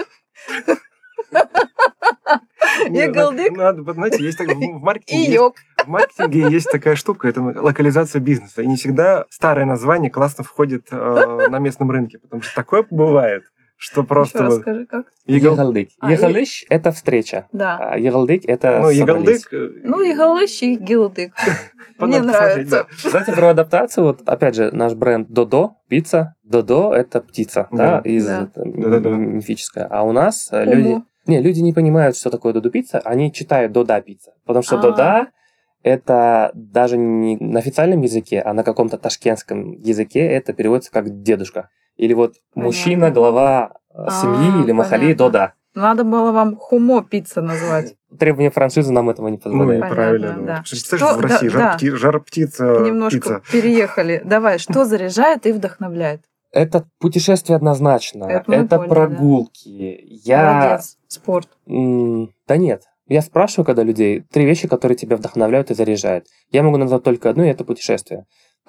Егылдык. надо- знаете, есть так в маркетинге, в маркетинге есть такая штука, это локализация бизнеса. И не всегда старое название классно входит э, на местном рынке, потому что такое бывает, что Еще просто раз вот скажи, как? егал- Егылдык. А, Егылыш – это встреча. Да. А егылдык – это ну, егалдык. э, Ну, и галыш, и гилдык. <laughs> Мне нравится. да. Кстати, про адаптацию, вот опять же, наш бренд Додо, пицца. Додо – это птица, да, из Да-да-да. мифическая. А у нас э, люди... Не, люди не понимают, что такое Додо пицца, они читают Дода пицца. Потому что. Дода – это даже не на официальном языке, а на каком-то ташкентском языке это переводится как дедушка. Или вот мужчина, Понятно. глава э, А, семьи или махали понятно. Дода. Надо было вам хумо пицца назвать. Требования франшизы нам этого не Ну и позволяют. Понятно, правильно. да. ну. Потому что, представляешь, в России да, жар, да. пти- жар птица, Немножко пицца. переехали. Давай, что <laughs> заряжает и вдохновляет? Это путешествие однозначно. Это Это, поняли, да. прогулки. Я... Молодец. Спорт. Да нет. Я спрашиваю, когда людей, три вещи, которые тебя вдохновляют и заряжают. Я могу назвать только одну, и это путешествие.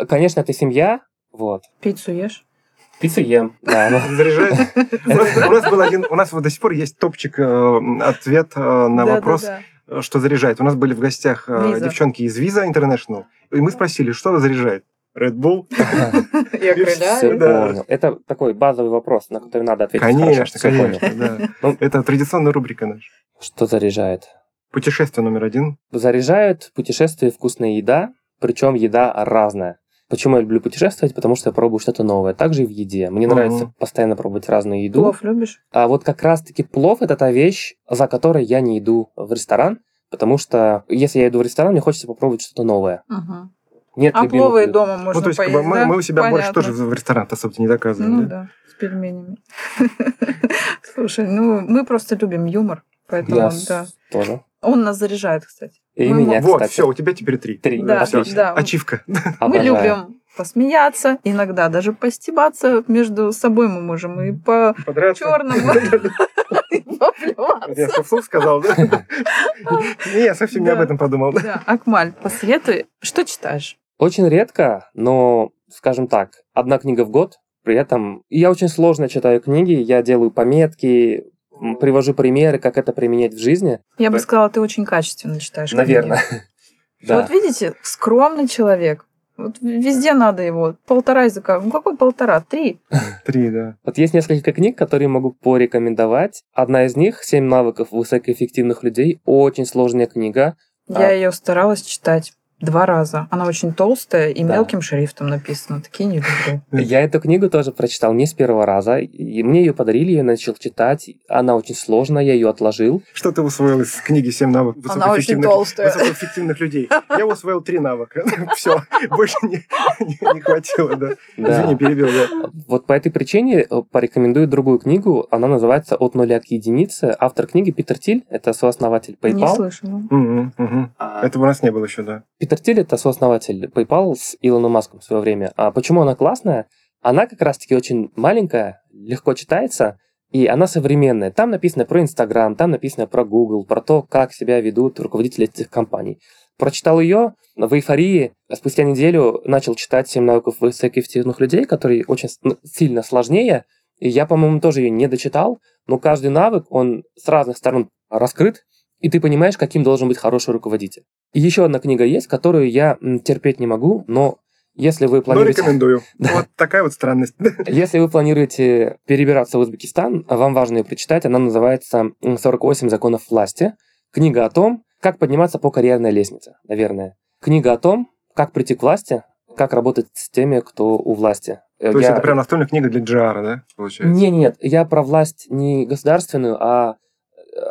Конечно, это семья, вот. Пиццу ешь? Пиццу ем, да. <laughs> но- Заряжает. <laughs> У нас- У нас был один, у нас вот до сих пор есть топчик, э, ответ э, на Да, вопрос, да, э, что заряжает. У нас были в гостях э, Visa. девчонки из Visa International, и мы спросили, что заряжает. Red Bull? <laughs> Я крыляю. Да. Это такой базовый вопрос, на который надо ответить. Конечно, хорошо. Конечно, да. Ну- Это традиционная рубрика наша. Что заряжает? Путешествие номер один. Заряжают путешествие вкусная еда, причем еда разная. Почему я люблю путешествовать? Потому что я пробую что-то новое. Также и в еде. Мне Мгм. нравится постоянно пробовать разную еду. Плов любишь? А вот как раз-таки плов это та вещь, за которой я не иду в ресторан, потому что если я иду в ресторан, мне хочется попробовать что-то новое. Угу. Нет А любимых пловы и дома можно Ну, то есть, как поесть, бы мы, да? мы у себя больше Понятно. тоже в ресторан особо не доказываем. Ну да? да, с пельменями. <laughs> Слушай, ну мы просто любим юмор, поэтому да. тоже. Он нас заряжает, кстати. И Мы меня, Вот, кстати. все, у тебя теперь три. Три. Да. Отлично. да. Ачивка. <laughs> Мы любим посмеяться, иногда даже постебаться между собой мы можем и по Подраться. черному <laughs> <laughs> Вот Я вслух сказал, да? Не, я совсем не об этом подумал. Да, Акмаль, посоветуй, что читаешь? Очень редко, но, скажем так, одна книга в год. При этом я очень сложно читаю книги, я делаю пометки, привожу примеры, как это применять в жизни. Я бы сказала, ты очень качественно читаешь книги. Наверное. <laughs> Да. Вот видите, скромный человек. Вот везде надо его. Полтора языка. Ну какой полтора? Три. <laughs> Три, да. Вот есть несколько книг, которые могу порекомендовать. Одна из них «Семь навыков высокоэффективных людей». Очень сложная книга. Я А. ее старалась читать два раза. Она очень толстая и Да. мелким шрифтом написана. Такие не люблю. <laughs> Я эту книгу тоже прочитал не с первого раза. И мне ее подарили, я начал читать. Она очень сложная, я ее отложил. Что ты усвоил из книги «Семь навыков Она очень высокоэффективных- толстая. высокоэффективных людей»? Я усвоил три навыка. <laughs> Все, больше не, не- не хватило, да. Да. Извини, перебил, да. Вот по этой причине э, порекомендую другую книгу. Она называется «От нуля к единице». Автор книги Питер Тиль, это сооснователь Не PayPal. слышала. Мгм, мгм. А, Этого у нас не было еще, да. Питер Тиль это сооснователь PayPal с Илоном Маском в свое время. А почему она классная? Она как раз-таки очень маленькая, легко читается, и она современная. Там написано про Инстаграм, там написано про Google, про то, как себя ведут руководители этих компаний. Прочитал ее в эйфории, а спустя неделю начал читать «Семь навыков высокоэффективных людей», который очень ну, сильно сложнее, и я, по-моему, тоже ее не дочитал, но каждый навык, он с разных сторон раскрыт, и ты понимаешь, каким должен быть хороший руководитель. И еще одна книга есть, которую я терпеть не могу, но если вы Но планируете... рекомендую. <laughs> Да. Вот такая вот странность. <laughs> Если вы планируете перебираться в Узбекистан, вам важно ее прочитать. Она называется м, «48 законов власти». Книга о том, как подниматься по карьерной лестнице, наверное. Книга о том, как прийти к власти, как работать с теми, кто у власти. Э, То есть я- это прям настольная книга для Джара, да, получается? Не, нет, я про власть не государственную, а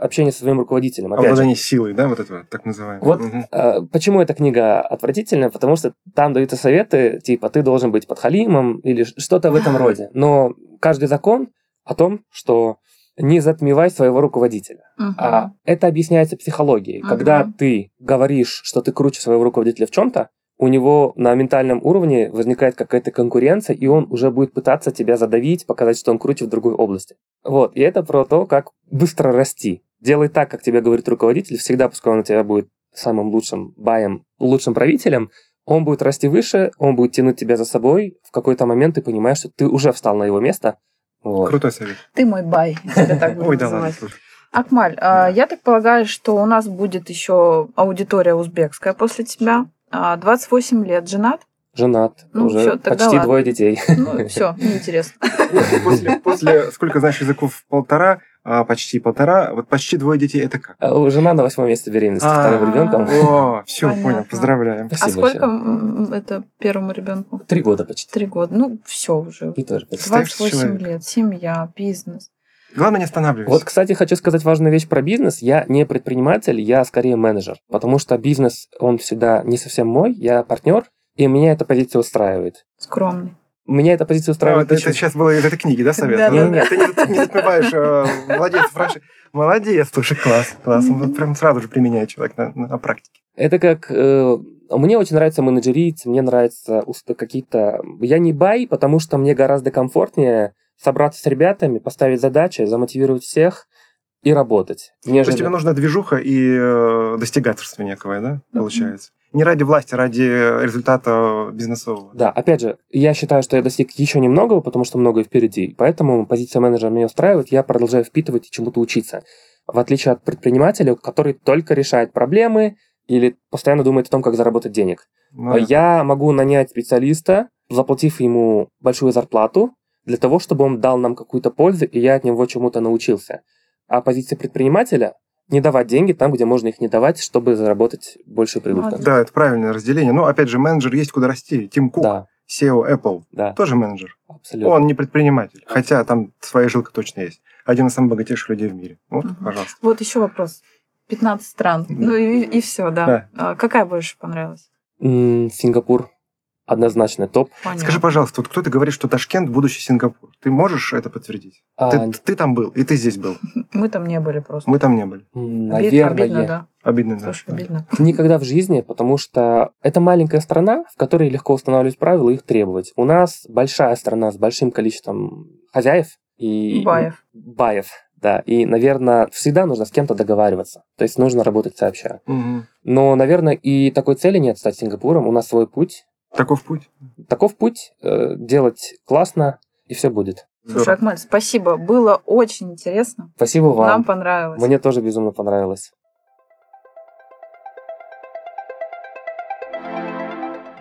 общение со своим руководителем. Опять же, Обладание силой, да, вот это вот, так называемое. Вот Мгм. э, почему эта книга отвратительная? Потому что там даются советы, типа, ты должен быть подхалимом или ш- что-то в этом роде. Но каждый закон о том, что не затмевай своего руководителя. Мгм. А это объясняется психологией. Мгм. Когда ты говоришь, что ты круче своего руководителя в чем-то, у него на ментальном уровне возникает какая-то конкуренция, и он уже будет пытаться тебя задавить, показать, что он круче в другой области. Вот. И это про то, как быстро расти. Делай так, как тебе говорит руководитель, всегда пускай он у тебя будет самым лучшим баем, лучшим правителем, он будет расти выше, он будет тянуть тебя за собой. В какой-то момент ты понимаешь, что ты уже встал на его место. Вот. Крутой совет. Ты мой бай. Тебя так <laughs> Ой. Акмаль, а, я так полагаю, что у нас будет еще аудитория узбекская после тебя. А, 28 лет, женат? Женат, Ну, уже всё, тогда почти ладно. двое детей. Ну, все, <laughs> неинтересно. После, после, сколько знаешь языков? Полтора, а, почти полтора. Вот почти двое детей, это как? А Жена на восьмом месяце беременности А. вторым ребенком. О, все, понял, поздравляем. А Спасибо сколько большое. м, это первому ребенку? Три года почти. Три года. Ну, все уже. И тоже почти. Представь, 28 человек. лет, семья, бизнес. Главное не останавливаться. Вот, кстати, хочу сказать важную вещь про бизнес. Я не предприниматель, я скорее менеджер. Потому что бизнес, он всегда не совсем мой, я партнер, и меня эта позиция устраивает. Скромный. Меня эта позиция А, устраивает. это, это почему? сейчас было из этой книги, да, совет? Да, да. Ты не, затмеваешь э, молодец, франши- Молодец, слушай, класс, класс. Он вот прям сразу же применяет человек на, на практике. Это как... э, мне очень нравится менеджерить, мне нравится уст- какие-то... Я не бай, потому что мне гораздо комфортнее собраться с ребятами, поставить задачи, замотивировать всех и работать. То есть тебе нужна движуха и э, достигательство некое, да, Мгм. получается? Не ради власти, а ради результата бизнесового. Да, опять же, я считаю, что я достиг еще немногого, потому что многое впереди. Поэтому позиция менеджера меня устраивает, я продолжаю впитывать и чему-то учиться. В отличие от предпринимателя, который только решает проблемы или постоянно думает о том, как заработать денег. Ну, да. Я могу нанять специалиста, заплатив ему большую зарплату, для того, чтобы он дал нам какую-то пользу, и я от него чему-то научился. А позиция предпринимателя не давать деньги там, где можно их не давать, чтобы заработать больше прибыль. Молодец. Да, это правильное разделение. Но, опять же, менеджер есть куда расти. Тим Кук, Да, SEO Apple, да, тоже менеджер. абсолютно. Он не предприниматель, хотя там своя жилка точно есть. Один из самых богатейших людей в мире. Вот, Мгм. пожалуйста. Вот еще вопрос. 15 стран. Ну и, и все, да. Да. А какая больше понравилась? Сингапур. Однозначно топ. Понятно. Скажи, пожалуйста, вот кто-то говорит, что Ташкент – будущий Сингапур. Ты можешь это подтвердить? А, Ты, ты там был, и ты здесь был. <laughs> Мы там не были просто. Мы там не были. Наверное, обидно, да. Обидно, да. Слушай, обидно. <laughs> Никогда в жизни, потому что это маленькая страна, в которой легко устанавливать правила и их требовать. У нас большая страна с большим количеством хозяев и... Баев. Баев, да. И, наверное, всегда нужно с кем-то договариваться. То есть нужно работать сообща. Мгм. Но, наверное, и такой цели нет стать Сингапуром. У нас свой путь. Таков путь. Таков путь. э, делать классно, и все будет. Слушай. Акмаль, спасибо. Было очень интересно. Спасибо вам. Нам понравилось. Мне тоже безумно понравилось.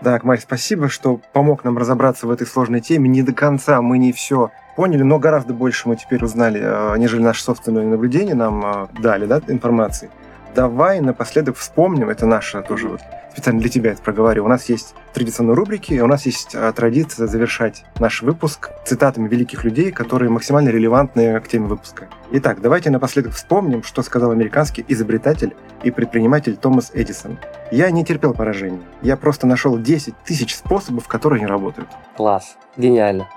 Да, Акмаль, спасибо, что помог нам разобраться в этой сложной теме. Не до конца мы не все поняли, но гораздо больше мы теперь узнали, э, нежели наши собственные наблюдения нам э, дали, да, информации. Давай напоследок вспомним, это наше тоже вот специально для тебя это проговорю. У нас есть традиционные рубрики, у нас есть э, традиция завершать наш выпуск цитатами великих людей, которые максимально релевантны к теме выпуска. Итак, давайте напоследок вспомним, что сказал американский изобретатель и предприниматель Томас Эдисон. Я не терпел поражений. Я просто нашел 10 тысяч способов, которые не работают. Класс. Гениально.